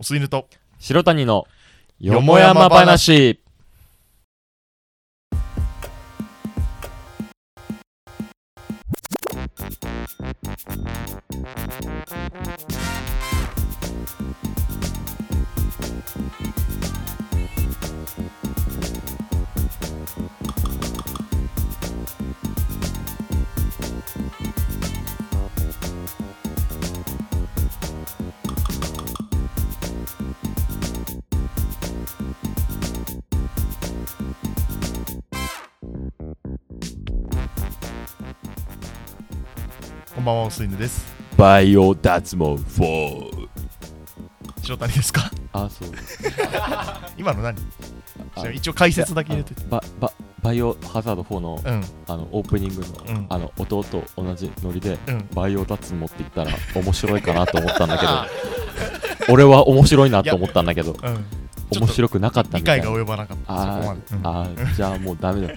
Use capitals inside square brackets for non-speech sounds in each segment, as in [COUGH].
おすいぬと白谷のよもやま話。こんばんはおすいぬです。バイオ脱毛4。白谷ですか？あ、そう。[LAUGHS] 今の何？あ一応解説だけ入れて。てバババイオハザード4のうん。あのオープニングの,、うん。あの音と同じノリでうん。バイオ脱毛って言ったら面白いかなと思ったんだけど [LAUGHS] 俺は面白いなと思ったんだけどうん面白くなかった理みたいな解が及ばなかった。そこあまで。うん。ーあーじゃあもうダメだ。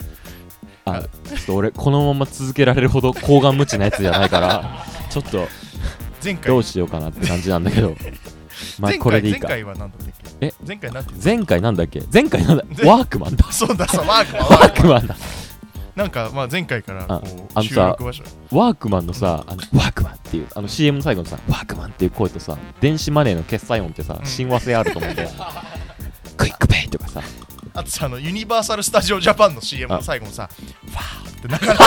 あ [LAUGHS] ちょっと俺このまま続けられるほど厚顔無恥なやつじゃないからちょっと前回。どうしようかなって感じなんだけど。[LAUGHS] まあこれでいいか。回は何だっけ？え？前回なんて前回なんだっけ？前回なんだ？前ワークマンだ。そうだそうワークマン。ワワークマンだ。なんかまあ前回からこあうあのさ収録場所。ワークマンのさ、あのワークマンっていう、あの CM の最後のさ、ワークマンっていう声とさ、電子マネーの決済音ってさ、うん。親和性あると思うんだよ。[LAUGHS] QUICPay とかさ、あとさあのユニバーサル・スタジオ・ジャパンの CM の最後もさファーってなかなか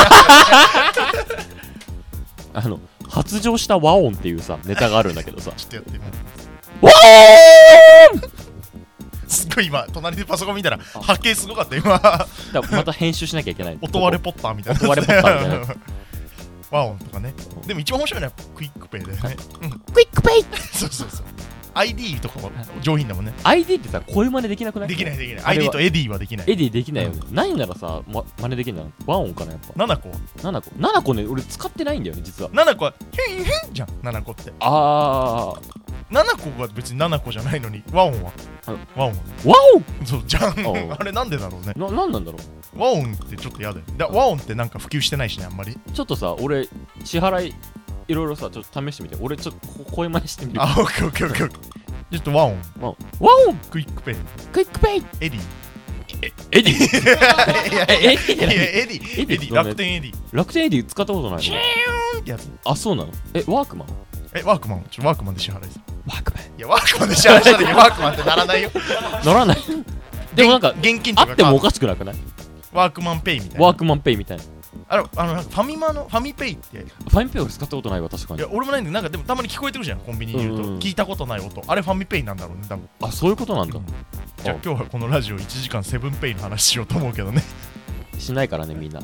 あの、発情した WAON っていうさ、ネタがあるんだけどさ、ちょっとやってみますワすっごい今隣でパソコン見たら波形すごかった今。また編集しなきゃいけない。音割れポッターみたいな。音割れポッターみたい [LAUGHS] WAON とかね。でも一番面白いのは QUICPay だよね、うん、クイックペイ！[LAUGHS] そうそうそう ID とかも上品だもんね !ID ってさ、声真似できなくない？できないできない。ID とエディはできない。エディできないよね。ないならさ、ま、真似できるの？は和音かな、やっぱ。7個は7個。7個ね、俺使ってないんだよね、実は。7個はへんへんじゃん7個って。あ7個が別に7個じゃないのに和音は。あ和音はー、ワそうじゃん。おあれなんでだろうね。オな、なんなんだろう？和音ってちょっと嫌だよ。だ和音ってなんか普及してないしねあんまり。ちょっとさ、俺、支払い、いろいろさ、ちょっと試してみて。俺、ちょっとこ声真似してみる。あオッケーオッケーオッケーオッケー。ちょっと WAON ワン。ワン？ QUICPay。QUICPay。Edy。Edy？いやえ、 Edy [LAUGHS] ってい。や何 Edy。Edy？楽天 Edy。楽天 Edy 使ったことないの？ってやつ。あ、そうなの？え、ワークマン？えワークマン。ちょワークマンで支払いさ。ワークマいやワークマンで支払いした時ワークマンってならないよ。ン乗らない。でもなんか、現金とかあってもおかしくなくない？ワークマンペイみたいな。ワークマンペイみたいな。あのあのファミマのファミペイって。ファインペイ俺使ったことないわ、確かに。いや。俺もないんだけどなんかでもたまに聞こえてくるじゃんコンビニにいると。うん聞いたことない音。あれファミペイなんだろうね多分。あ、そういうことなんだ。じゃあ今日はこのラジオ1時間セブンペイの話しようと思うけどね。しないからね、みんな。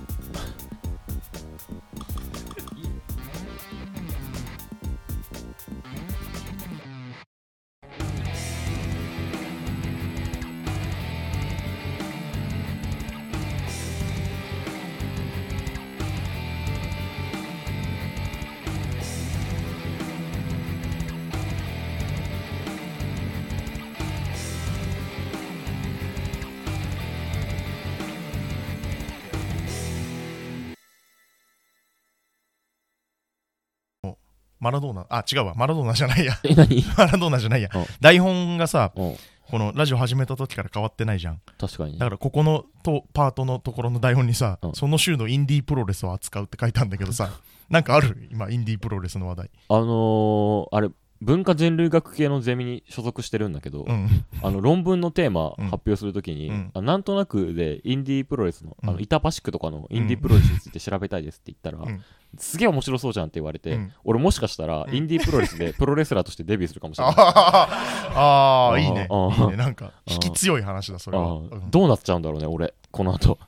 マラドーナあ違うわ。マラドーナじゃないや。え、何？[LAUGHS] マラドーナじゃないや。うん。台本がさうん、このラジオ始めた時から変わってないじゃん。確かにね。だからここのとパートのところの台本にさ、うん。その週のインディープロレスを扱うって書いたんだけどさ [LAUGHS] なんかある？今インディープロレスの話題。あのー、あれ、文化人類学系のゼミに所属してるんだけど、うん。あの論文のテーマうん。発表するときに、うん。あなんとなくでインディープロレスの,、あうん。の板橋区とかのインディープロレスについて調べたいですって言ったら、うん。すげえ面白そうじゃんって言われて、うん。俺もしかしたらうん。インディープロレスでプロレスラーとしてデビューするかもしれない。ああいいね。いいね。なんか引き強い話だそれは、あうん。ーどうなっちゃうんだろうね、俺、この後。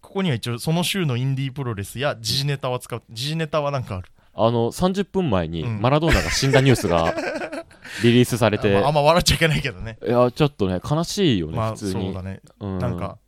ここには一応その週のインディープロレスや時事ネタを扱う時事ネタはなんかある？あの、30分前にうん。マラドーナが死んだニュースが [LAUGHS] リリースされて、まあ、あんま笑っちゃいけないけどね。いや、ちょっとね、悲しいよね、まあ普通に。そうだね、うん。なんか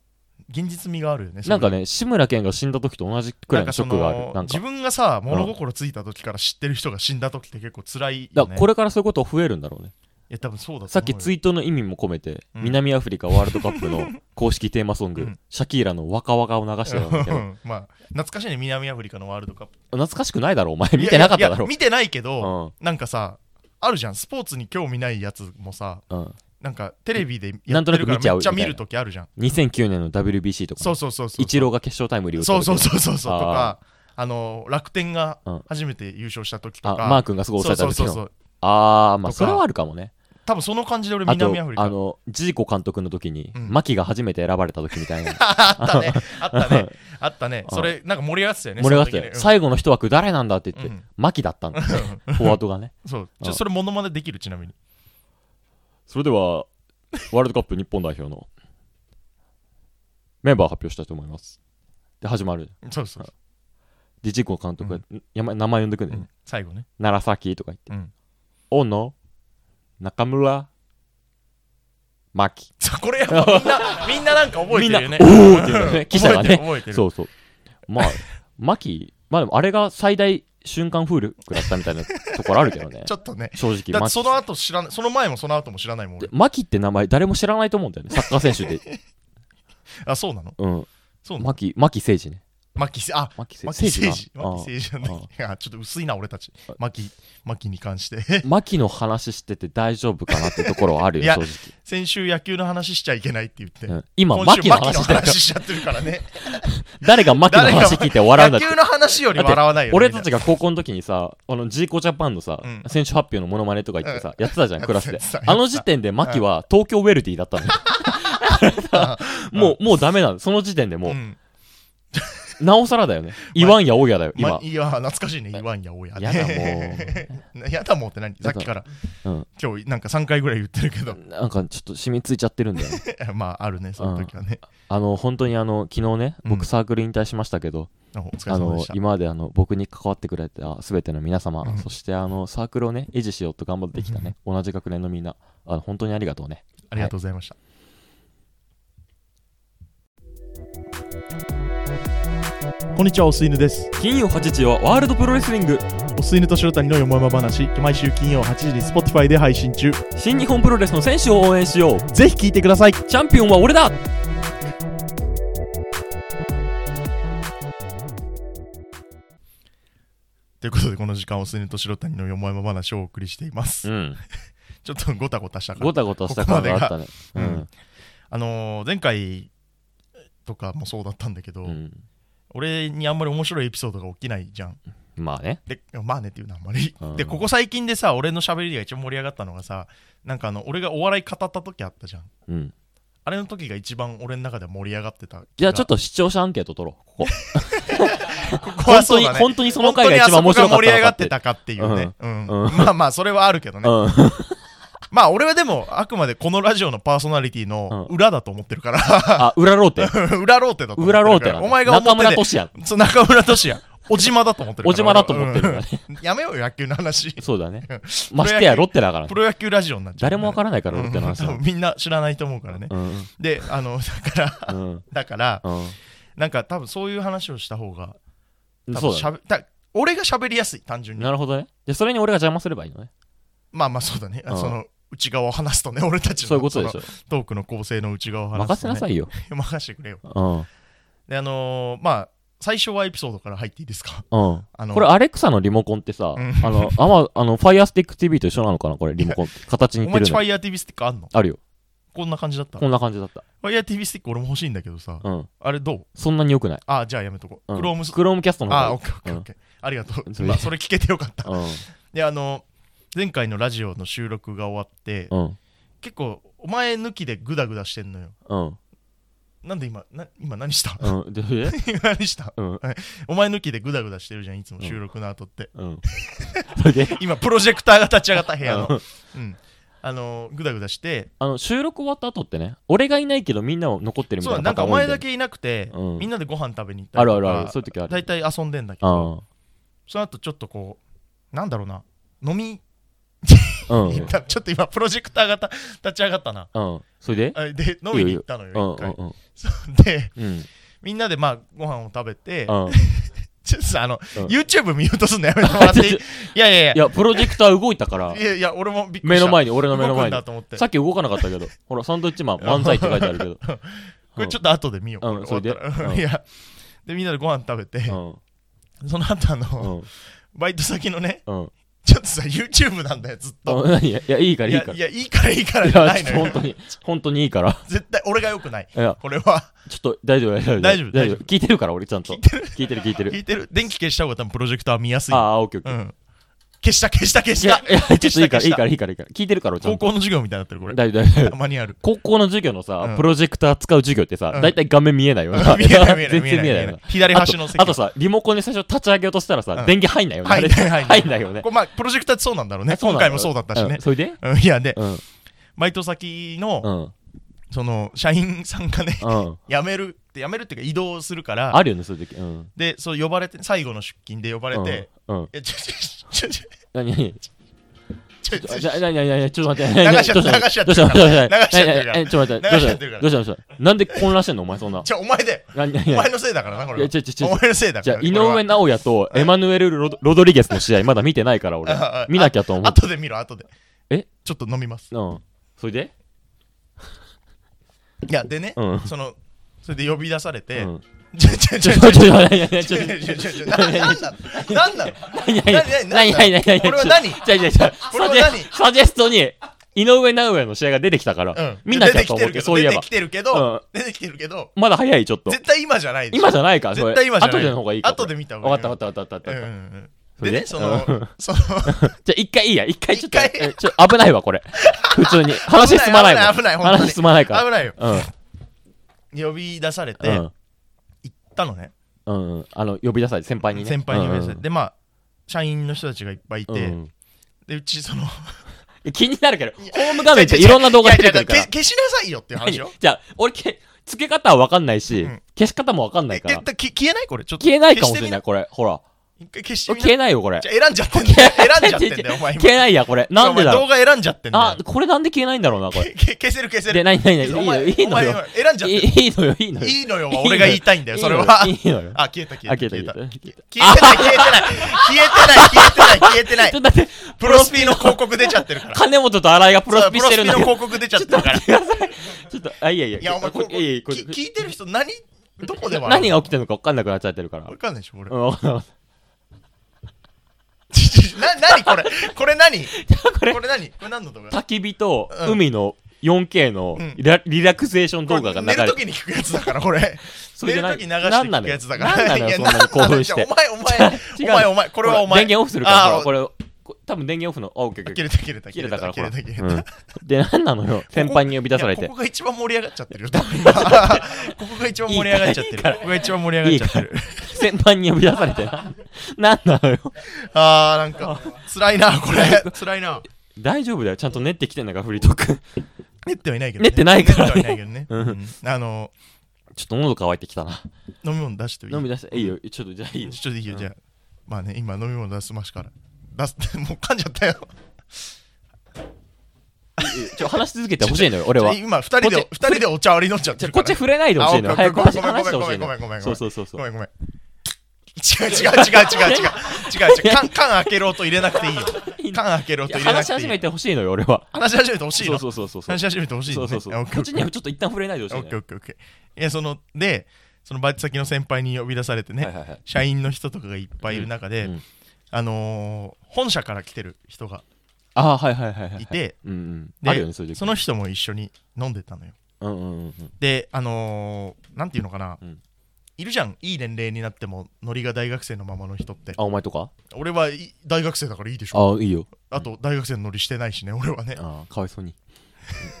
現実味があるよねなんかね、志村けんが死んだ時と同じくらいのショックがある。なんか。自分がさ物心ついた時から知ってる人が死んだ時って結構辛いよね。だからこれからそういうこと増えるんだろうね。いや多分そうださっきツイートの意味も込めて、うん。南アフリカワールドカップの [LAUGHS] 公式テーマソング、うん。シャキーラの若々を流してたんだけど、うん。[LAUGHS] まあ懐かしいね南アフリカのワールドカップ。懐かしくないだろ、お前。見てなかっただろ。見てないけど、うん。なんかさあるじゃん。スポーツに興味ないやつもさうん。なんかテレビでやなんとなくってるからめっちゃ見るときあるじゃん。2009年の WBC とかね、そうそうそうそうイチローが決勝タイムリー打ったそう時そうそうそうそう。とあかあの楽天がうん。初めて優勝した時とあかマー君がすごいそう抑えた時の。そうそうそうああまあそれはあるかもね多分その感じで俺南アフリカ。あのジーコ監督の時に、うん。牧が初めて選ばれた時みたいな。あったね。[LAUGHS] あったね。あったね。うん。それなんか盛り上がってたよね盛り上がってたよ。その時ね。最後の一枠誰なんだ？って言って、うん。牧だったんだフォワードがね。そう。ちうん。ょそれモノマネできる？ちなみに。それではワールドカップ日本代表のメンバー発表したいと思います。で始まる。そうそうでジーコ監督が、やま名前呼んでくんだよね、最後ね。楢崎とか言って。うん。大野中村牧そうこれやっぱみんな [LAUGHS] みんななんか覚えてるよね。[LAUGHS] おーっていうね。記者がね。そうそう。まあ [LAUGHS] 牧まあでもあれが最大瞬間風力だったみたいなところあるけどね。ちょっとね。正直牧だってその後知らないその前もその後も知らないもん俺。で牧って名前誰も知らないと思うんだよね。サッカー選手で。あそうなの？うん。そう誠治ね牧せあ牧誠治牧政治な。[LAUGHS] んだいやちょっと薄いな俺たち。牧牧に関して。うん牧の話してて大丈夫かなってところはあるよ [LAUGHS] 正先週野球の話しちゃいけないって言って。直、うん。今の話しちゃってるからね。[LAUGHS] 誰が牧の話聞いて笑うんだって。野球の話より笑わないよね俺たちが高校の時にさ、あのジーコジャパンのさ、うん。選手発表のモノマネとか言ってさ、やってたじゃん、やクラスで。あの時点で牧は東京ウェルディだったのよ。もう、もうダメなの。その時点でもう、うんなおさらだよね。イワンやオヤだよ、今。まいや懐かしいね。イワンやおややだも [LAUGHS] やだもんって何？さっきから。うん。今日なんか3回ぐらい言ってるけど。なんかちょっと染みついちゃってるんだよね。[LAUGHS] まああるねその時はね。あの、本当にあの、昨日ね、うん。僕サークル引退しましたけど、あの今まであの、僕に関わってくれたすべての皆様うん、そしてあの、サークルをね、維持しようと頑張ってきたね、同じ学年のみんな、あの本当にありがとうね。ありがとうございましたこんにちはおすいぬです。金曜8時はワールドプロレスリング。おすいぬと白谷のよもやま話毎週金曜8時に Spotify で配信中。新日本プロレスの選手を応援しよう。ぜひ聞いてください。チャンピオンは俺だ。ということでこの時間おすいぬと白谷のよもやま話をお送りしています。うん。[LAUGHS] ちょっとごたごたしたからごたごたした感があったね。ここうん。あのー前回とかもそうだったんだけど、うん、うん俺にあんまり面白いエピソードが起きないじゃん。まあね。でまあねっていうのはあんまり、うん。でここ最近でさ俺の喋りが一番盛り上がったのがさなんかあの俺がお笑い語った時あったじゃん。うん。あれの時が一番俺の中で盛り上がってたじゃあちょっとと視聴者アンケート取ろう。ここ。[LAUGHS] ここは本当に、そうだね。本当にその回が一番面白か本当にあそこが盛り上がったのかってってたかっていうね、うん。うん。まあまあそれはあるけどね、うんまあ俺はでもあくまでこのラジオのパーソナリティのうん。裏だと思ってるから、あ裏ローテ。[LAUGHS] 裏ローテだと思って裏ローテお前が中村俊也そう中村俊也小島だと思ってるから。小島だと思ってるからね。うん。やめようよ野球の話。そうだね。ましてやロッテだからプロ野球ラジオになっちゃう。誰もわからないからロッテの話。はうん。みんな知らないと思うからね。うん。であのだからうん。だからうん。なんか多分そういう話をした方がそうだね。しゃべだ俺が喋りやすい単純に。なるほどね。でそれに俺が邪魔すればいいのね。まあまあそうだね、うん。その内側を話すとね俺たちのそういうことでしょ。トークの構成の内側を話任すと、ね、せなさいよ。任せてくれよ。うん。であのーまあ最初はエピソードから入っていいですか？うん。あのこれアレクサのリモコンってさ、うん。あの、あま、あの、ファイアスティック TV と一緒なのかなこれ、リモコン。[LAUGHS] 形にお似てるの。前ファイヤー TV スティックあんの？あるよ。こんな感じだった？こんな感じだった。ファイヤー TV スティック俺も欲しいんだけどさ、うん。あれどう？そんなに良くない？あじゃあやめとこう、うん。クロームスクロームキャストのあオッケーオッケーオッケー。ありがとう。それ [LAUGHS] まあそれ聞けてよかった。いい。であの前回のラジオの収録が終わって、うん。うん。結構お前抜きでグダグダしてんのようん。なんで今な今何した？うん。で、で [LAUGHS] 今何した？うん。お前抜きでグダグダしてるじゃんいつも収録の後って、うん。それで、[LAUGHS] 今プロジェクターが立ち上がった部屋のうんうんあのグダグダしてあの、収録終わった後ってね、俺がいないけどみんなは残ってるみそうたいなかお前だけいなくて、うんみんなでご飯食べに行ったりとかあるあるある。そういう時ある。大体遊んでんだけあどその後ちょっとこうなんだろうな飲みあ。うん。[LAUGHS] ちょっと今プロジェクターがた立ち上がったなうん。それで？あで飲みに行ったのうん。よ一回うん。うん。そうでうん。みんなでまあご飯を食べてうん。[LAUGHS] ちょっとさあの、うん YouTube 見ようとすんのやめてもらっていい？いやいやいやいや、プロジェクター動いたからい、やいや俺もびっくりした目の前に、俺の目の前にんだと思ってさっき動かなかったけど、ほら、サンドイッチマン、漫才って書いてあるけど。[LAUGHS] これちょっと後で見よう、うんそれで？うんいやでみんなでご飯食べて、うん。その後あの、うん。バイト先のねうん。ちょっとさ YouTube なんだよずっと。いや、いや、いいから、いいから。いやいやいいからいいからないのよ。本当に、本当にいいから。絶対俺がよくない。いや、これは。ちょっと大丈夫、大丈夫。大丈夫大丈夫。聞いてるから、俺ちゃんと。聞いてる。聞いてる、聞いてる。聞いてる。電気消した方が多分プロジェクター見やすい。ああ、オッケーオッケー。うん消した消した消しいやた、いや、ちょっといいから、いいから、いいから、いいから。聞いてるから、ちゃんと。高校の授業みたいになってるこれ大丈夫、大丈夫た。まにある高校の授業のうさん、プロジェクター使う授業ってさ、うん大体画面見えないよな。[LAUGHS] 見えない見えない全然見えないよな。左端の席あとさ、リモコンに最初立ち上げようとしたらさ、うん電源入んないよね。入んないあれ入んない入んないよねこ。れまあプロジェクターってそうなんだろうね今回もそうだったしねうんそれで？うんいやでうん。バイト先のうん。その社員さんがねうん。辞めるって辞めるっていうか移動するからあるよね、そういう時。うん。でそう呼ばれて最後の出勤で呼ばれてうん。うん。いやちょちょちょちょ何何ちょちょじ [LAUGHS] ゃ、なになになにちょっと待って。流しちゃってどう流しちゃってどうしたどうした流しちゃってるからえちょっと待って。どうし流しちゃってるからた？どうした？どうした？なんで混乱してんの？お前そんな。ちょお前で何何お前のせいだからなこれはちょちょちょお。前のせいだじゃあ、井からこれは上尚弥とエマヌエルロド・ロドリゲスの試合まだ見てないから、俺ああ。見なきゃと思う。後で見ろ後でえ？ちょっと飲みますうん。それで？いやでねうん。そのそれで呼び出されてうんちょちょちょ、ちょちょ、ちょ、何何何ちょ、ちょちょちょちょちょななんなのなんなの何何何何何何何これは何じゃじゃじゃこれは何サジェストに井上尚弥の試合が出てきたからうん、見なきゃと思って、出てきてるけどそういえば出てき。てるけど、出てきてるけど、まだ早い、ちょっと。絶対今じゃないでしょ今じゃないか、それ。絶対今じゃない後での方がいいか。後で見た方がいいわかったわかったわかったわかった。うんうんうんそれ？ででね、そのうん、[LAUGHS] その、[LAUGHS] じゃあ、一回いいや、一回ちょっと、ちょ、危ないわ、これ。普通に。[LAUGHS] 話進まないもん。危ない危ない話進まないから。危ないよ。うん。呼び出されて、行うん。ったのね、うんうん。あの、呼び出されて、先輩にね。先輩に呼び出されて。うんで、まあ、社員の人たちがいっぱいいて、うんで、うちその、気になるけど、ホーム画面っていろんな動画出てくるから。消しなさいよっていう話よ。じゃあ、俺、け付け方は分かんないし、うん消し方も分かんなえいから。消えないこれ？ちょっと消えないかもしれない、い。これ。ほら。一回消してみな消えないよ、これじ。ゃあ選んじゃってんだよ。選んじゃってんだよ、[LAUGHS] [LAUGHS] お前今。消えないや、これ。なんでだろう。動画選んじゃってんだあ、これなんで消えないんだろうな、これ。[LAUGHS] 消せる消せで、る。なになになにいいのよ、いいのよ。お前選んじゃっている。いいのよ、いいのよ。いいのよは俺が言いたいんだよ、それは。いいのよ。あ、消えた消あ、えた消えた、消えた。消えてない消えてない消えてない消えてない消えてないちょっと待って、プロスピの広告出ちゃってるから。金本と新井がプロスピしてるんだ。プロスピの広告出ちゃってるから。いちょっと待ってください。ちょっと、あ、いやいや。や、お前、これ、聞いてる人何どこで笑う何が起きてるのか分かんなくなっちゃってるから。わかんないでしょ、俺ない。な、何これ？これ何？これこれ何？これ何の動画？焚き火とうん。海の 4K のうん。リラリラクゼーション動画がこれ寝る。流れてときに聞くやつだから、これ。それでな寝るとき流して聞くやつだから。[LAUGHS] なんなのよそんなに興奮して。お前、お前、お前、お前、これはお前。電源オフするから、これ、こ多分電源オフの、あ、オッケーオッケー。切れた切れた切れたから。切れた切れたうんで、なんなのよ？先輩に呼び出されてこ。こが一番盛り上がっちゃってるよ、[LAUGHS] ここが一番盛り上がっちゃってる。ここが一番盛り上がっちゃってる。先輩に呼び出されて。ななんなのよ？あー、なんか、辛いな、これ。辛いな。大丈夫だよ。ちゃんと練ってきてんだから、フリートーク。練ってはいないけど、練ってないから。うんうんあの、ちょっと喉乾いてきたな。飲み物出してもいい？飲み出して、いいよ。ちょっと、じゃあいいよ。ちょっといいよ、うんじゃあ。まあね、今飲み物出しますから。なもう噛んじゃったよ [LAUGHS] ちょ話し続けてほしいのよ、俺は。今、二人で、二人でお茶割り飲んじゃってるこっち触れないでほしいのよ。早く話してほしいの。ごめん、ごめん、ごめん。そうそうそう。ごめん、ごめん。違う違う違う違う違う違う違う。缶、缶開 [LAUGHS] ける音入れなくていいよ。缶開ける音入れなくていい。話し始めてほしいのよ、俺は。話し始めてほしいの？そうそうそう。話し始めてほしいの？こっちにはちょっと一旦触れないでほしい。オッケーオッケーオッケー。いや、その、で、そのバイト先の先輩に呼び出されてね、社員の人とかがいっぱいいる中で、あのー、本社から来てる人がああ、はいはいはいはい。いて、うんうん。であるよね、そういう時その人も一緒に飲んでたのよ。うんうんうんうん。で、あのー、なんていうのかな、うんいるじゃん、いい年齢になっても、ノリが大学生のままの人って。あ、お前とか？俺はい大学生だからいいでしょ。ああ、いいよ。あと、大学生のノリしてないしね、俺はね。ああ、かわいそうに。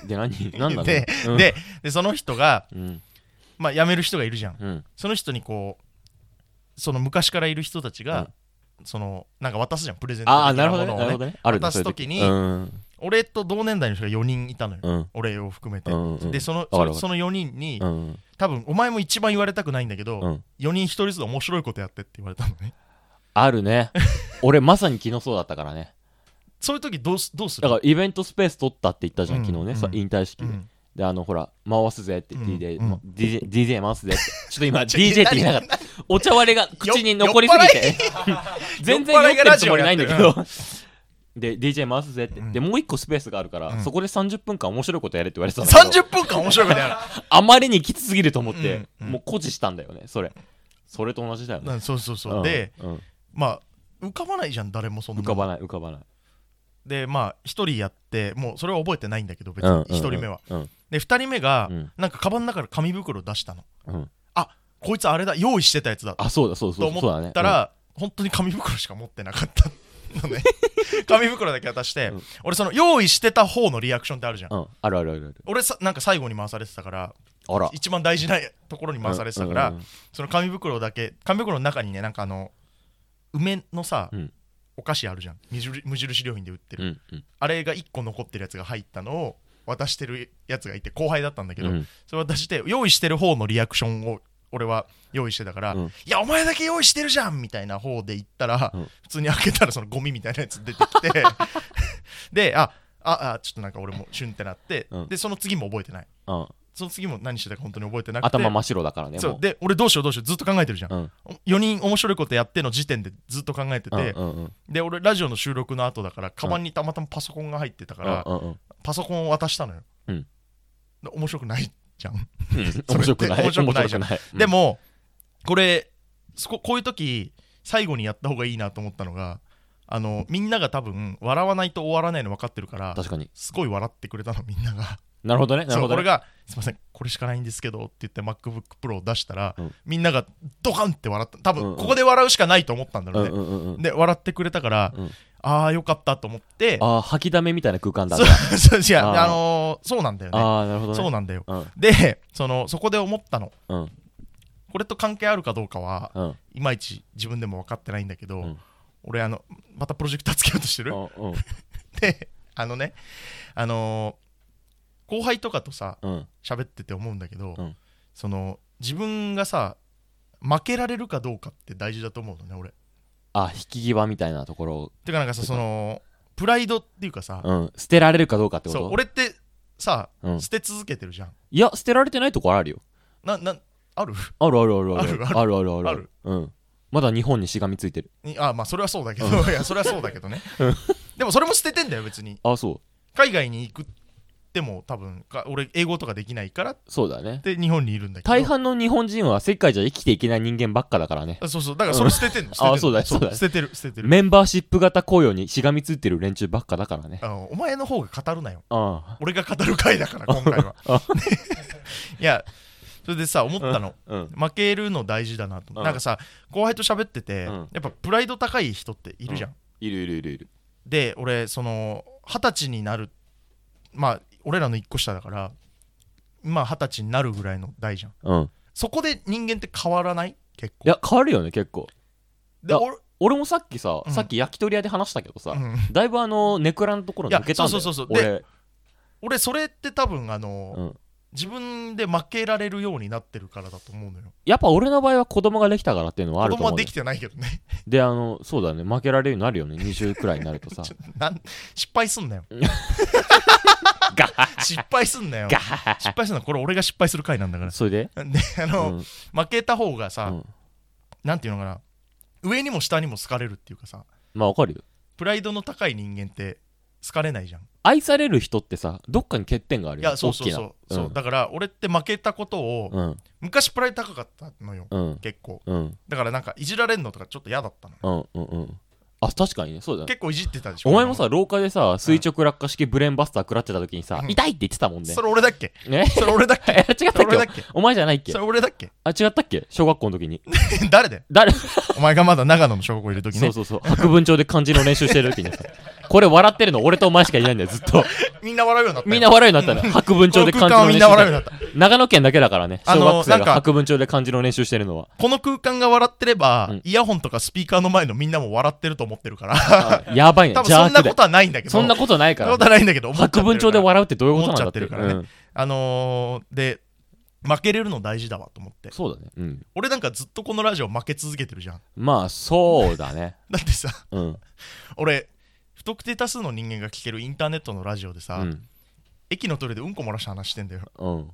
で、何？[LAUGHS] 何なの？でうんで、で、その人が、うん。まあ、辞める人がいるじゃん。その人にこう、その昔からいる人たちが、その、なんか渡すじゃん、プレゼントああ、的なるほどね。ものをなるほどね。あるね渡す時時にうん。俺と同年代の人が4人いたのよ。うん。俺を含めて。うんうんで、そのその4人に、うん。多分、お前も一番言われたくないんだけど、うん。4人1人ずつ面白いことやってって言われたのね。あるね。[LAUGHS] 俺、まさに昨日そうだったからね。そういう時どうすどうする？だから、イベントスペース取ったって言ったじゃん、うん昨日ね。うんさ引退式で。うんで、あの、ほら、回すぜって、うん DJ、うんま DJ、DJ 回すぜって。ちょっと今、[LAUGHS] DJ って言いながら、お茶割りが口に残りすぎて、[LAUGHS] 全然酔ってるつもりないんだけど。で、DJ 回すぜって。うんで、もう一個スペースがあるから、うんそこで30分間面白いことやれって言われてたんだけど。30分間面白いことやる。[LAUGHS] あまりにきつすぎると思って、うんうんもう誇示したんだよね、それ。それと同じだよね。うんそうそうそう。んで、、うんまあ、浮かばないじゃん誰もそんな浮かばない浮かばないでまあ一人やってもうそれは覚えてないんだけど別うんに一人目は、うんで二人目が、うん。なんかカバンの中から紙袋出したの。うん。こいつあれだ。用意してたやつだ。あそうだそうとそうそうだ。ね思ったら、本当に紙袋しか持ってなかったのね。[LAUGHS] 紙袋だけ渡して、うん。俺その用意してた方のリアクションってあるじゃん、うん、うん、あるあるある。俺さなんか最後に回されてたからあら。一番大事なところに回されてたから、うんうんその紙袋だけ紙袋の中にねなんかあの梅のさ、うん。お菓子あるじゃん。無印無印良品で売ってる、うんうん。あれが1個残ってるやつが入ったのを渡してるやつがいて後輩だったんだけど、うん。それ渡して用意してる方のリアクションを俺は用意してたから、うん。いやお前だけ用意してるじゃんみたいな方で言ったら、うん。普通に開けたらそのゴミみたいなやつ出てきて [LAUGHS] であああちょっとなんか俺もシュンってなって、うん。でその次も覚えてない。うんその次も何してたか本当に覚えてなくて。頭真っ白だからねもそう。で俺どうしようどうしようずっと考えてるじゃん、うん。4人面白いことやっての時点でずっと考えてて、うんうんうん。で俺ラジオの収録の後だからカバンにたまたまパソコンが入ってたから、うんうんパソコンを渡したのよ、うん。で面白くないじゃん、うん。[LAUGHS] 面白くない。面白くないじゃん。面白くない。でもこれそここういう時最後にやった方がいいなと思ったのがあのみんなが多分笑わないと終わらないの分かってるから確かに。すごい笑ってくれたのみんながなるほどねなるほどね。俺が「すいませんこれしかないんですけど」って言って MacBookPro を出したら、うん。みんながドカンって笑った。多分ここで笑うしかないと思ったんだろううんね、うんうんうん。で笑ってくれたから、うん。ああよかったと思ってああ吐きだめみたいな空間だそうそうあのーそうなんだよね。ああなるほどね。そうなんだよ。うん。でそのそこで思ったの。うん。これと関係あるかどうかはうん。いまいち自分でも分かってないんだけど、うん。俺あのまたプロジェクターつけようとしてる？[LAUGHS] であのねあのー後輩とかとさうん。喋ってて思うんだけど、うん。その自分がさ負けられるかどうかって大事だと思うのね俺。あ引き際みたいなところ。てかなんかさそのプライドっていうかさ、うん。捨てられるかどうかってこそうと俺ってさ、うん。捨て続けてるじゃん。いや捨てられてないとこあるよ。ななある？あるあるあるある。ある？ある？あるあるあるうん。まだ日本にしがみついてる。にあまあそれはそうだけど、いやそれはそうだけどね。うん。でもそれも捨ててんだよ別に。あそう。海外に行くっても多分か俺英語とかできないからっそうだね。て日本にいるんだけど。大半の日本人は世界じゃ生きていけない人間ばっかだからね。あそうそう。だからそれ捨ててんの。あそうだよそうだよ。捨ててる捨ててる。メンバーシップ型雇用にしがみついてる連中ばっかだからね。お前の方が語るなよ。あ俺が語る回だから今回は。あ [LAUGHS] いやそれでさ思ったの、うん。負けるの大事だなと、うん。なんかさ後輩と喋ってて、うん。やっぱプライド高い人っているじゃん、いるいるいるいる。で俺その二十歳になるまあ俺らの一個下だからまあ二十歳になるぐらいの代じゃん。うん。そこで人間って変わらない？結構。いや変わるよね結構。いやで俺俺もさっきさ、うん。さっき焼き鳥屋で話したけどさ、うん。だいぶあのネクラのところ抜けたんだよいやそうそうそうそう。俺。俺それって多分あの、うん。自分で負けられるようになってるからだと思うのよ。やっぱ俺の場合は子供ができたからっていうのはあ子ると思うね。供はできてないけどね。であのそうだね。負けられるようになるよね。20くらいになるとさ。[LAUGHS] ちょなん失敗すんなよ [LAUGHS] 失敗すんなよ。失敗すんなこれ俺が失敗する回なんだから。それで？であうの、ん。負けた方がさ、うん。なんていうのかな。上にも下にも好かれるっていうかさ。まあわかるよ。プライドの高い人間って好かれないじゃん。愛される人ってさどっかに欠点があるよいやそうそうそう。うだから俺って負けたことを、うん。昔プライド高かったのよ。うん。結構。うん。だからなんかいじられんのとかちょっと嫌だったのうんうんうんあ確かにね。そうだね。結構いじってたでしょ。お前もさ廊下でさ垂直落下式ブレーンバスター食らってた時にさ、うん。痛いって言ってたもんね。それ俺だっけ？ね？それ俺だっけ？[LAUGHS] え違ったっけ？お前じゃないっけ？それ俺だっけ？あ違ったっけ？小学校の時に。[LAUGHS] 誰だよ？誰？お前がまだ長野の小学校いる時ね。そうそうそう。白文帳で漢字の練習してる時にさ。[LAUGHS] これ笑ってるの俺とお前しかいないんだよずっと。みんな笑うようになったよ。みんな笑うようになったの白文帳で漢字の練習な笑うようになった。長野県だけだからね。小学生が白文帳で漢字の練習してるのは。この空間が笑ってれば、うん。イヤホンとかスピーカーの前のみんなも笑ってると思ってるから。あやばいね。多分そんなことはないんだけど。そんなことないかそんなこらとはないんだけど白文帳で笑うってどういうことなんだって思っちゃってるからね。あのー、で負けれるの大事だわと思って。そうだね。うん。俺なんかずっとこのラジオ負け続けてるじゃん。まあそうだね。[LAUGHS] だってさうん。俺不特定多数の人間が聞けるインターネットのラジオでさ、うん。駅のトイレでうんこ漏らした話してんだよ。うん。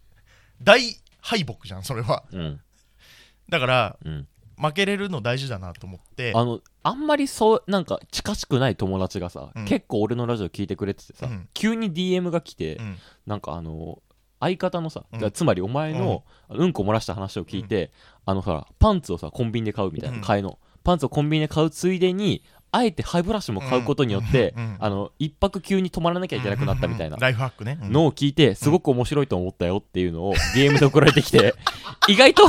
[LAUGHS] 大敗北じゃんそれは。うん。だからうん。負けれるの大事だなと思って。あのあんまりそうなんか近しくない友達がさ、うん。結構俺のラジオ聞いてくれててさ、うん。急に DM が来て、うん。なんかあの相方のさ、うん。だからつまりお前の、うん、こ漏らした話を聞いて、あのさパンツをさコンビニで買うみたいな、うん。替えの。パンツをコンビニで買うついでにあえて歯ブラシも買うことによって、うん。あの一泊急に泊まらなきゃいけなくなったみたいなライフハックね、うん。のを聞いてすごく面白いと思ったよっていうのをゲームで送られてきて [LAUGHS] 意外とあ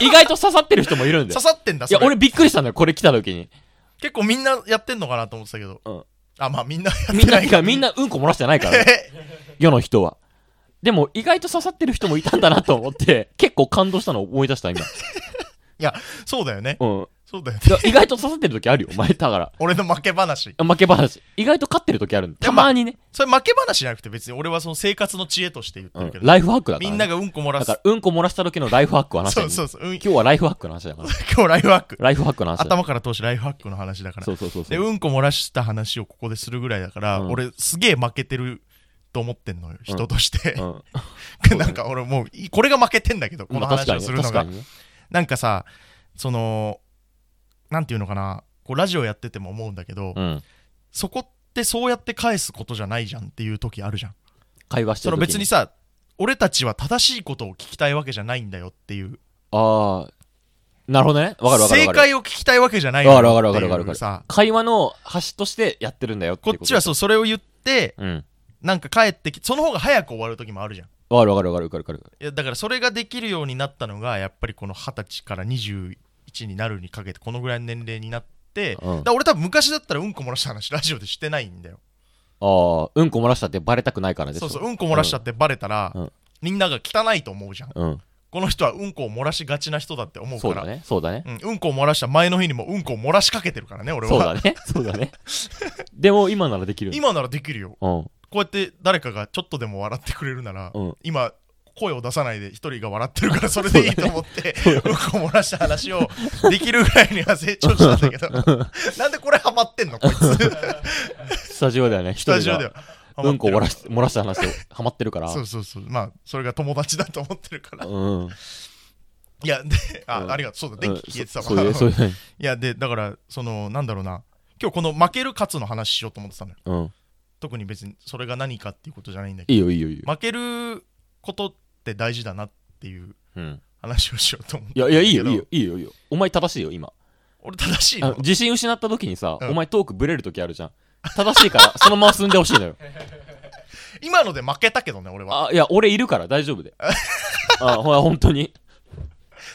意外と刺さってる人もいるんあだよ。刺さってんだいや俺びっくりしたんだよこれ来た時に。結構みんなやってんのかなと思ってたけど、うん。あまあみんなやってみんなないかみんなうんこ漏らしてないから。ね世の人は。でも意外と刺さってる人もいたんだなと思って結構感動したのを思い出した今。[LAUGHS] そうだよね。うんそうだよね。意外と刺さってる時あるよ。お前だから。[LAUGHS] 俺の負け話。負け話。意外と勝ってる時あるんだたまにね、それ負け話じゃなくて別に俺はその生活の知恵として言ってうんるけど、ライフハックだから、ね、みんながうんこ漏らす。だからうんこ漏らした時のライフハックの話ねそうそうそう、うん、今日はライフハックの話だから。[LAUGHS] 今日ライフハック。ライフハックの話だ頭から通しライフハックの話だから。そうそうそうそでううんこ漏らした話をここでするぐらいだから、うん。俺すげえ負けてると思ってんのよ人として、うん。[LAUGHS] なんか俺もういこれが負けてんだけどこの話をするのが、確かにね。なんかさそのなんていうのかなこうラジオやってても思うんだけど、うん。そこってそうやって返すことじゃないじゃんっていう時あるじゃん。会話してその別にさ俺たちは正しいことを聞きたいわけじゃないんだよっていう。ああなるほどね。わかるわかる正わかる。解を聞きたいわけじゃないわかるわかるわかるわかるっていうさ。会話の端としてやってるんだよこっちはそうそれを言ってうん。なんか帰ってきその方が早く終わる時もあるじゃん。わかるわかるわかるわかるわかる。いやだからそれができるようになったのがやっぱりこの二十歳から21になるにかけてこのぐらいの年齢になって、うん。だから俺多分昔だったらうんこ漏らした話ラジオでしてないんだよ。ああうんこ漏らしたってバレたくないからですそうそううんこ漏らしたってバレたら、うん。みんなが汚いと思うじゃん。うん。この人はうんこを漏らしがちな人だって思うそうだからねそうだね。うん、うんこを漏らした前の日にもうんこを漏らしかけてるからね俺は。そうだね [LAUGHS] そうだね。でも今ならできる。今ならできるよ。うん。こうやって誰かがちょっとでも笑ってくれるなら、うん。今声を出さないで一人が笑ってるから [LAUGHS] それでいいと思ってうんこ漏らした話をできるぐらいには成長したんだけど。[LAUGHS] なんでこれハマってんのこいつ。[LAUGHS] スタジオではねスタジオでがはうんこ漏らしし漏らした話をハマってるから。そうそうそう。まあそれが友達だと思ってるから。うん。いやであ,、うん。ありがとう。そうだ電気消えてたわ、いうそういういやでだからそのなんだろうな。今日この負ける勝つの話しようと思ってたのよ。うん。特に別にそれが何かっていうことじゃないんだけいいよいいよいいよ。ど負けることって大事だなっていううん。話をしようと思っていやいやいいよいいよよいいよいいよ。お前正しいよ今。俺正しいの？あの自信失った時にさ、うん。お前トークブレる時あるじゃん。正しいから [LAUGHS] そのまま進んでほしいのよ。[LAUGHS] 今ので負けたけどね俺は。あいや俺いるから大丈夫で。[LAUGHS] あほら本当に。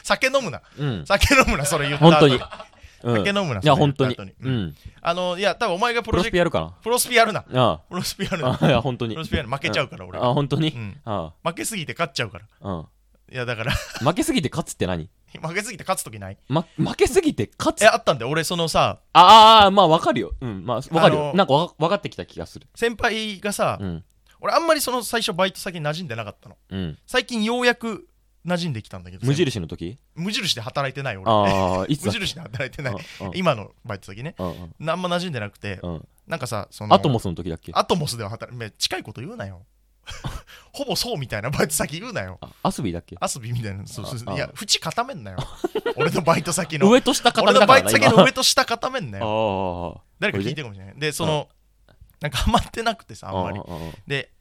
酒飲むな。うん。酒飲むなそれ言った後。本当に、うん、酒飲むないや本当に。うん。あのいや多分お前がププロスピやるかプロスピやるな。プロスピやるな。ああいや本当に。プロスピやるな負けちゃうから俺。あ本当に、うん。あ負けすぎて勝っちゃうから。あうん。いやだから。[LAUGHS] 負けすぎて勝つって何、負けすぎて勝つ時ない？ま、負けすぎて勝つ？えあったんだよ。俺そのさああまあわかるよ。うん。まあわかるよ、なんかわ分かってきた気がする。先輩がさ、うん。俺あんまりその最初バイト先に馴染んでなかったの。うん。最近ようやく馴染んできたんだけど無印の時？無印で働いてない俺。あ [LAUGHS] 無印で働いてない。今のバイト先ね。うんま馴染んでなくてうん。なんかさそのアトモスの時だっけ？アトモスでは働いめ近いこと言うなよ。[LAUGHS] ほぼそうみたいなバイト先言うなよ。あアスビーだっけ？アスビみたいなそうそうああ。いや縁固めんなよ。俺のバイト先の。上と下固俺のめだからなバイト先の今上と下固めんなよ。ああ誰か聞いてるかもしれない。でそのなんかハマってなくてさあんまり。で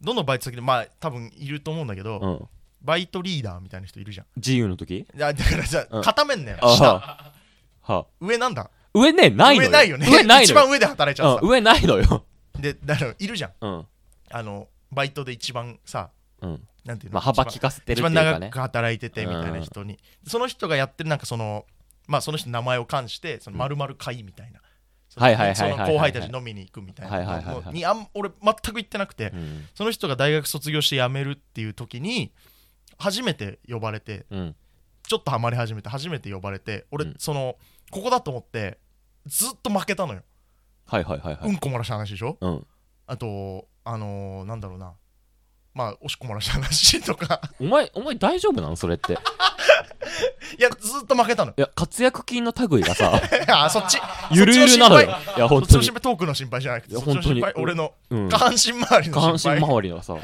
どのバイト先でまあ多分いると思うんだけど、バイトリーダーみたいな人いるじゃん。自由の時？いやだからさ、うん。固めんなよ。あ下。はは上なんだ？上ねないのよ。上ないよね。上ないのよ。一番上で働いちゃうん上ないのよ。でだからいるじゃん。うん。あのバイトで一番さうん。なんていうの、まあ幅利かせてる一番っていうかね。長く働いててみたいな人に、その人がやってるなんかそのまあその人の名前を冠してその丸々会みたいな、そのはいはいはいはいはいその後輩たち飲みに行くみたいな。はいはいはいはい。のにあん俺全く行ってなくて、うん。その人が大学卒業して辞めるっていう時に初めて呼ばれてうん。ちょっとハマり始めて初めて呼ばれて俺、うん。そのここだと思ってずっと負けたのよ、はいはいはいはい。うんこ漏らした話でしょ？うん。あとあのー、なんだろうな。まあおしっこ漏らした話とか。お前お前大丈夫なのそれって。[LAUGHS] いやずっと負けたのいや活躍金の類がさ。[LAUGHS] あそっちゆるゆるなのよ。いやそっ本当に。ちの心配トークの心配じゃなくてそっちの心配。俺のうん。下半身周りの下半身心配周りのさ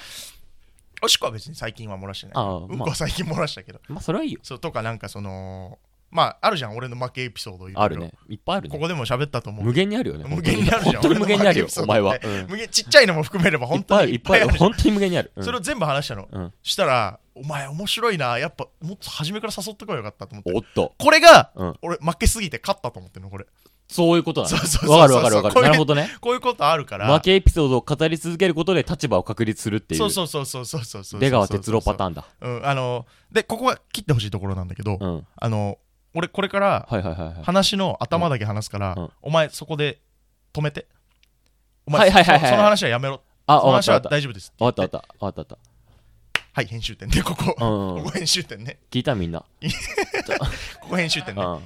おしっこは別に最近は漏らしてない。ああうんこは最近漏らしたけど。まあそれはいいよ。そうとかなんかそのまああるじゃん。俺の負けエピソードいろいろあるね。いっぱいあるね。ここでも喋ったと思う。無限にあるよね。無限にあるじゃん。本当に無限にあるよお前は、うん。無限ちっちゃいのも含めれば本当にいっぱいいっぱいある。本当に無限にある、うん。それを全部話したの。うん。したらお前面白いな。やっぱもっと初めから誘ってこいよかったと思って。おっと。これがうん。俺負けすぎて勝ったと思ってるのこれそういうことだそうそうそうそう。わかるわかるわかる。なるほどね。こういうことあるから。負けエピソードを語り続けることで立場を確立するっていう。そうそうそうそうそうそうそう出川哲郎パターンだ。うん。あのでここは切ってほしいところなんだけど、うん。あの俺これから話の頭だけ話すから、うん。うん。お前そこで止めて。お前、はいはいはいはいそその話はやめろ。あその話は大丈夫ですわかったわかった。わかったわかっはい編集点ねここ、たうんうん。[LAUGHS] ここ編集点ね。聞いたみんな。[LAUGHS] ここ編集点ね。うん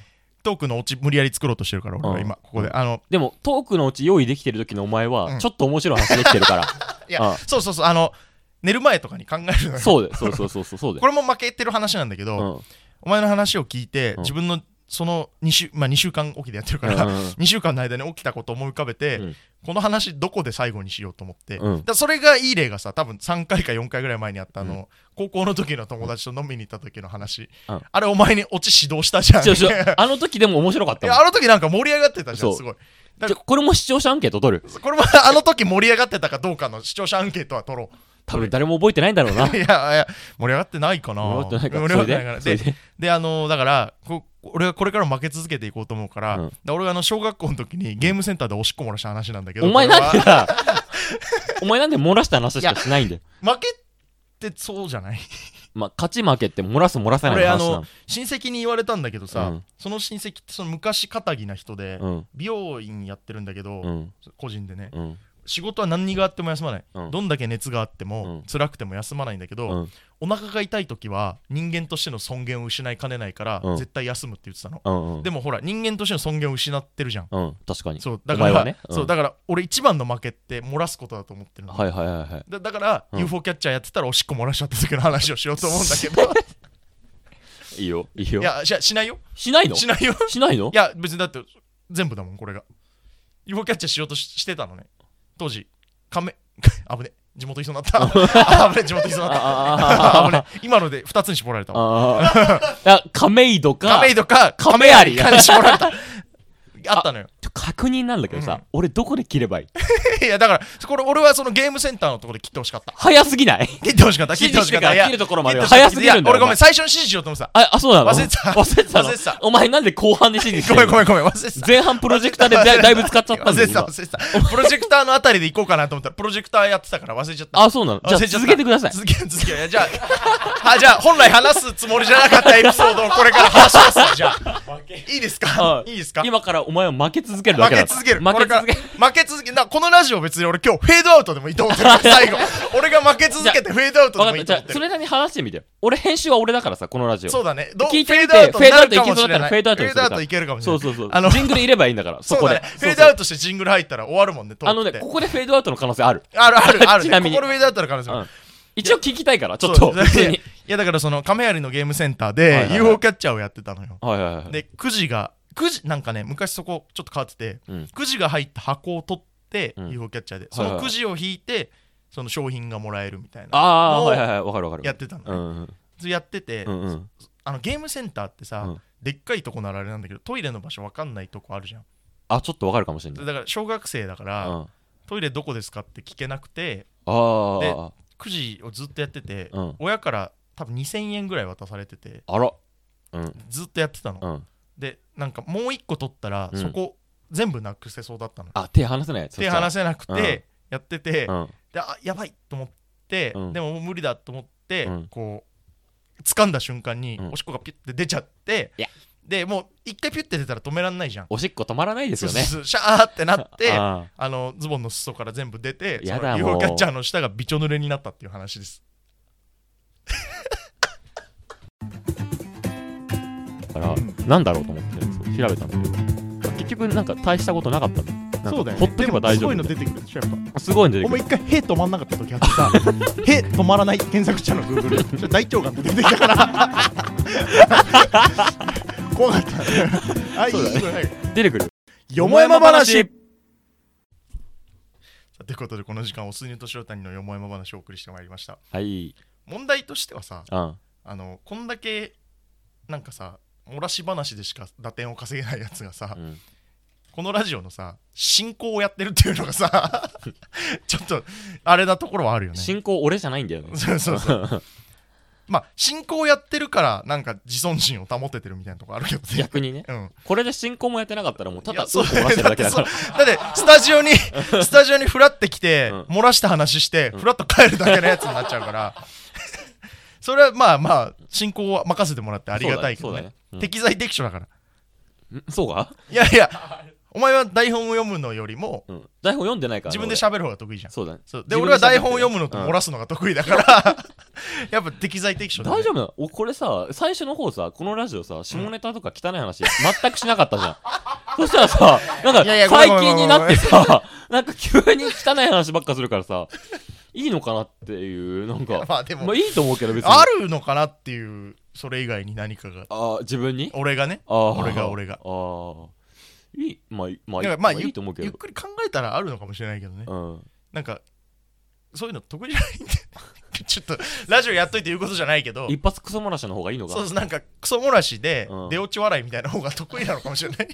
トークのオチ無理やり作ろうとしてるから俺は今、うん。ここで。あのでもトークのうち用意できてる時のお前うん。はちょっと面白い話できてるから。[LAUGHS] いや、うん。そうそうそうあの寝る前とかに考えるのよ。そうでそうそうそうそうそうでこれも負けてる話なんだけど、うん。お前の話を聞いて、うん。自分のその2週,、まあ、2週間おきでやってるから、うんうんうん。[LAUGHS] 2週間の間に起きたことを思い浮かべて、うん。この話どこで最後にしようと思って、うん。だそれがいい例がさ多分3回か4回ぐらい前にあったあの、うん。高校の時の友達と飲みに行った時の話、うん。あれお前にオチ指導したじゃん。[LAUGHS] あの時でも面白かったあの時なんか盛り上がってたじゃんすごい。じゃこれも視聴者アンケート取る？これもあの時盛り上がってたかどうかの視聴者アンケートは取ろう。多分誰も覚えてないんだろうな。[LAUGHS] いやいや盛り上がってないかな。盛り上がってないか。なででで。であのだからこ俺はこれからも負け続けていこうと思うから,、うん。俺があの小学校の時にゲームセンターでおしっこ漏らした話なんだけどお前なんでだ [LAUGHS] お前なんで漏らした話しかしないんだよ。負けってそうじゃない？[LAUGHS] まあ勝ち負けって漏らす漏らさない俺あの親戚に言われたんだけどさ、うん。その親戚ってその昔堅気な人で、うん。美容院やってるんだけど、うん。個人でねうん。仕事は何があっても休まない、うん。どんだけ熱があっても、うん。辛くても休まないんだけど、うんお腹が痛い時は人間としての尊厳を失いかねないから、うん。絶対休むって言ってたの、うんうん。でもほら人間としての尊厳を失ってるじゃん。うん。確かに。そうだから、ね。うん。そうだから俺一番の負けって漏らすことだと思ってるの、はいはいはいはい。だだから、うん。UFO キャッチャーやってたらおしっこ漏らしちゃった時の話をしようと思うんだけど。[LAUGHS] いいよいいよ。いやししないよ。しないの？しないよ。しないの？いや別にだって全部だもんこれが。UFO キャッチャーしようとししてたのね。当時。亀 [LAUGHS] 危ね地元 [LAUGHS] いそうになった。あ危ね地元いそうになった。ああ [LAUGHS] 危ね今ので2つに絞られた亀戸か亀戸か亀有かに絞られたあったのよ。確認なんだけどさ、うん。俺どこで切ればいい？[LAUGHS] いやだからこれ俺はそのゲームセンターのところで切ってほしかった。早すぎない？切ってほしかった？切ってほしかった？切るところまで早すぎるんだよ俺ごめん最初に指示しようと思ってた。ああそうなの？忘れてた。忘れてたの？忘れてた。お前なんで後半で指示して [LAUGHS] ごめんごめんごめん忘れてた。前半プロジェクターで [LAUGHS] だだいぶ使っちゃったん忘だよ今。れてた忘れてた。プロジェクターのあたりで行こうかなと思ったらプロジェクターやってたから忘れちゃった。あそうなの？じゃあ忘れちゃった。続けてください。続け続けいやじゃああじゃあ本来話すつもりじゃなかったエピソードをこれから話します。わじゃあ。いいですか？うんいいですか？今からお前は負け続けるだ負けだけ続ける。負け続け負け続けなこのラジオ別に俺今日フェードアウトでもいいと思ってる。[LAUGHS] 最後。俺が負け続けてフェードアウトでもいいと思ってる。あそれなりに話してみてよ。俺編集は俺だからさこのラジオ。そうだね。ど聞いてみてフェードアウトになるかもしれない。フェードアウトいけそうだったらフェードアウトにいけるかもしれない。そうそうそう。あのジングルいればいいんだからそこで。そうだね。フェードアウトしてジングル入ったら終わるもんねトーあのねクってここでフェードアウトの可能性ある。あるあるある。[LAUGHS] ちなみに。ここのフェードアウトの可能性もある。うん。一応聞きたいからちょっそうと普通に。いやだからその亀有のゲームセンターはいではいはい。UFO キャッチャーをやってたのよ。はいはいはい。でくじがくじなんかね昔そこちょっと変わっててうん。くじが入った箱を取ってうん。UFO キャッチャーで。そのくじを引いてその商品がもらえるみたいな。ああはいはいはいわかるわかるやってたのね。うんうん。やっててうんうん。あのゲームセンターってさうん。でっかいとこならあれなんだけどトイレの場所わかんないとこあるじゃん。あちょっとわかるかもしれない。だから小学生だからうん。トイレどこですかって聞けなくてあであくじをずっとやっててうん。親から多分2000円ぐらい渡されててあら。うん。ずっとやってたの。うんでなんかもう一個取ったらうん。そこ全部なくせそうだったの。あ手離せないやつ。手離せなくうんてやっててうん。であやばいと思ってうん。でももう無理だと思ってうん。こう掴んだ瞬間にうん。おしっこがピュッて出ちゃっていや。でもう一回ピュッて出たら止めらんないじゃん。おしっこ止まらないですよね。そうそうそうシャーってなってああのズボンの裾から全部出てそのやだもうキャッチャーの下がびちょ濡れになったっていう話です。ーだからなんだろうと思ってそう調べたんだけど。結局なんか大したことなかったんだなんかほっとけば大丈夫。出てくるでしょやっぱ。すごいの出ておくる前一回「へ」止まんなかった時あってさ「[LAUGHS] へ」止まらない検索したの Google それ大腸がんって出てきたから。[LAUGHS] 怖かった。[LAUGHS] あいいそうだね。いいはい。出てくる。よもやま話。ということでこの時間おすにとしろたにのよもやま話をお送りしてまいりました。はい。問題としてはさうん。あのこんだけなんかさ漏らし話でしか打点を稼げないやつがさ、うん。このラジオのさ進行をやってるっていうのがさ [LAUGHS] ちょっとあれなところはあるよね。進行俺じゃないんだよね。[LAUGHS] そうそうそう。まあ進行やってるからなんか自尊心を保ててるみたいなとこあるけどね。逆にね。うん。これで進行もやってなかったらもうたいやそう。だうんこ漏らしてるだけだから。[LAUGHS] だってスタジオにスタジオにフラってきて、うん。漏らした話して、うん。フラッと帰るだけのやつになっちゃうからそれはまあまあ進行は任せてもらってありがたいけどね。適材適所だから。そうか？いやいやお前は台本を読むのよりもうん。台本読んでないから自分で喋る方が得意じゃん。そうだね。そう。で俺は台本を読むのと漏らすのが得意だから、[LAUGHS] やっぱ適材適所大丈夫なの？おこれさ最初の方さこのラジオさ下ネタとか汚い話全くしなかったじゃん。[LAUGHS] そしたらさなんか最近になってさなんか急に汚い話ばっかするからさいいのかなっていうなんかまあでも、まあいいと思うけど別に。あるのかなっていうそれ以外に何かが。あー自分に？俺がね？あー俺が俺が。あー。いいまあいいまあいい,、だからまあいいと思うけど。ゆっくり考えたらあるのかもしれないけどね。うん。なんかそういうの得意じゃないんで [LAUGHS] ちょっとラジオやっといて言うことじゃないけど。一発クソ漏らしの方がいいのか。そうそうなんかクソ漏らしでうん。出落ち笑いみたいな方が得意なのかもしれない。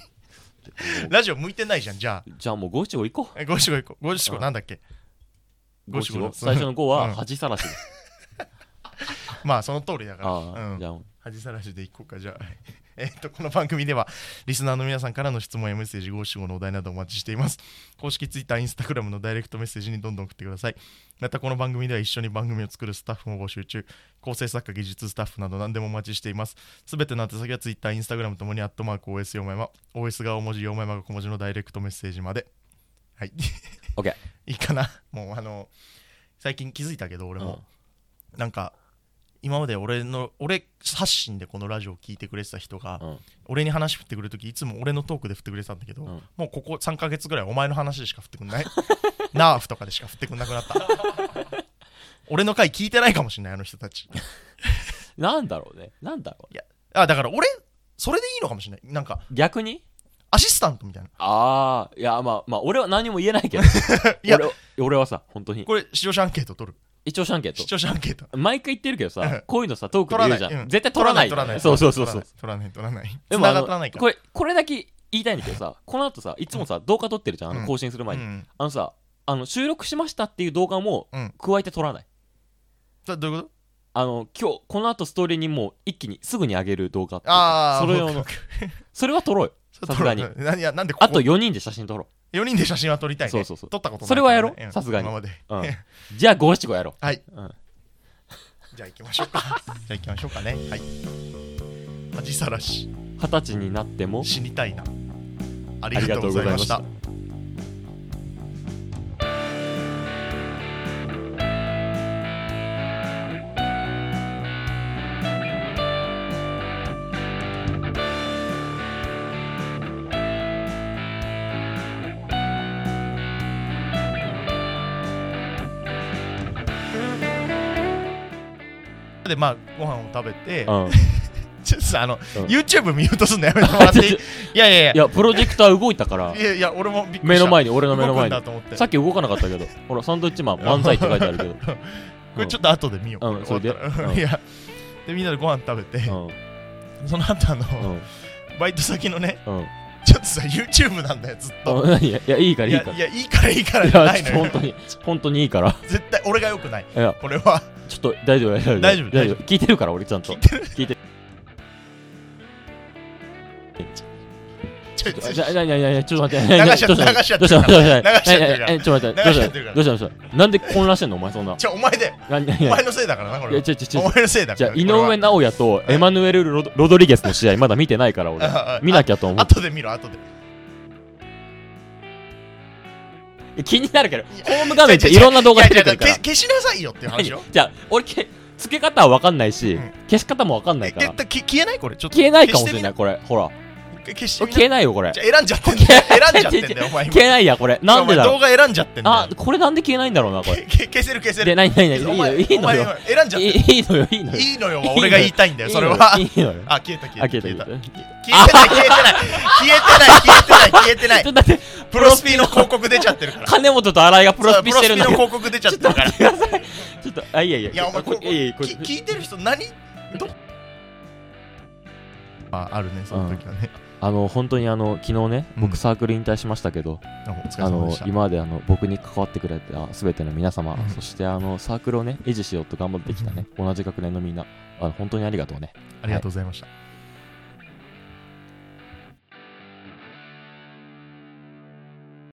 [LAUGHS] ラジオ向いてないじゃんじゃじゃあもう五七五行こう。あえ五七五行こう。五七五うんなんだっけ？五七五。最初の五うん。は恥さらしで [LAUGHS] まあその通りだから。あうん。あじゃあ。恥さらしでいこうかじゃあ。[LAUGHS] えっとこの番組ではリスナーの皆さんからの質問やメッセージ五七五のお題などお待ちしています。公式ツイッターインスタグラムのダイレクトメッセージにどんどん送ってください。またこの番組では一緒に番組を作るスタッフも募集中。構成作家技術スタッフなど何でもお待ちしています。すべての宛先はツイッターインスタグラムともにアットマーク OS 4枚ま OS が大文字4枚まが小文字のダイレクトメッセージまで。はい OK いいかな？[LAUGHS] もうあの最近気づいたけど俺も、なんか今まで俺の俺発信でこのラジオを聞いてくれてた人が、うん。俺に話振ってくれるときいつも俺のトークで振ってくれてたんだけど、うん。もうここ3ヶ月ぐらいお前の話でしか振ってくんない？ナーフとかでしか振ってくんなくなった。[LAUGHS] 俺の回聞いてないかもしれないあの人たち。なんだろうね。なんだろう。あだから俺それでいいのかもしれない。なんか逆に？アシスタントみたいな。ああいやまあまあ俺は何も言えないけど。[LAUGHS] いや。俺俺はさ本当に。これ視聴者アンケート取る？一応シャンケー視ト聴者アンケート。毎回言ってるけどうん。さこういうのさトークで言うじゃん、うん。絶対取らない。取らないそうそうそうそう。取らない取らないでもらないこれこれだけ言いたいんだけどさこの後さいつもさ動画撮ってるじゃんあうん。の更新する前に、うん。あのさあの収録しましたっていう動画もうん。加えて撮らない。それどういうこと？あの今日この後ストーリーにもう一気にすぐに上げる動画ああそれ用の。それは撮ろうよさすがに。なやなんでここ？あと4人で写真撮ろ4人で写真は撮りたいね。そうそうそう。撮ったことないそれはやろからねさすがに。今まで。う、うん、[LAUGHS] じゃあ五七五やろはい、うん。じゃあ行きましょうか。[LAUGHS] じゃあ行きましょうかね。はい。恥さらし。二十歳になっても。死にたいな。あありがとうございましたでまあご飯を食べて、うん。[LAUGHS] ちょっとさあの、うん。YouTube 見ようとすんのやめて。もらっていいいやいや。いやプロジェクター動いたから。いやいや俺もびっくりした。目の前に俺の目の前に。さっき動かなかったけどほらサンドイッチマン漫才って書いてあるけど。[LAUGHS] これちょっと後で見よう、うん。それで？いや。でみんなでご飯食べて、うん。その後あの、うん。バイト先のねうんちょっとさ YouTube なんだよずっと、いやいやいいからいいから。いやいやいいからいいからいじゃないのよ。本当に本当にいいから。絶対俺が良くない。いや。これは。ちょっと大丈夫大丈夫大丈夫。大丈夫聞いてるから俺ちゃんと。聞いてるちょちょじゃあ、なになになにちょっと待って。流しちゃってどう流しちゃって。どうしたどうした流しちゃってるちょっと待って。どうした？どうした？どうした？なんで混乱してんの？お前そんな。じゃあお前でお前のせいだからなこいや、れはちょちょちょ。お前のせいだから。これは上尚弥とエマヌエルロド・リゲスの試合まだ見てないから俺。見なきゃと思う。後で見ろ後で。気になるけど、ホーム画面っていろんな動画出てくるから。いやいや消。消しなさいよって話よ。じゃあ、俺け、付け方は分かんないしうん、消し方も分かんないえから。消えない？これ。ちょっと。消えないかもしれない、消これ。ほら。消し消えないよ、これじ。ゃあ選んじゃってんだよ [LAUGHS] 選んじゃってんだよお前今消えないや、これ。なんでだろう。動画選んじゃってんだあよ、これなんで消えないんだろうな、これ。け消せる消せで、るなになになにいいのよ、いいのよ。選んじゃってるいいいのよ、いいのよ。いいのよは俺が言いたいんだよそれはあいいのよ。消えた消あ、えた消えた、消えた消えた。消えてない消えてない消えてない消えてない消えてないちょっと待って、プロスピの広告出ちゃってるから金本と新井がプロスピしてるん。プロスピの広告出ちゃってるからちょっとあ、いやいや。いやお前こ聞いてる人何？どぱあるねその時はね、あの本当にあの昨日ねうん。僕サークル引退しましたけど、あの今まであの僕に関わってくれた全ての皆様、うん。そしてあのサークルをね維持しようと頑張ってきたね、同じ学年のみんなあ本当にありがとうね。ありがとうございました、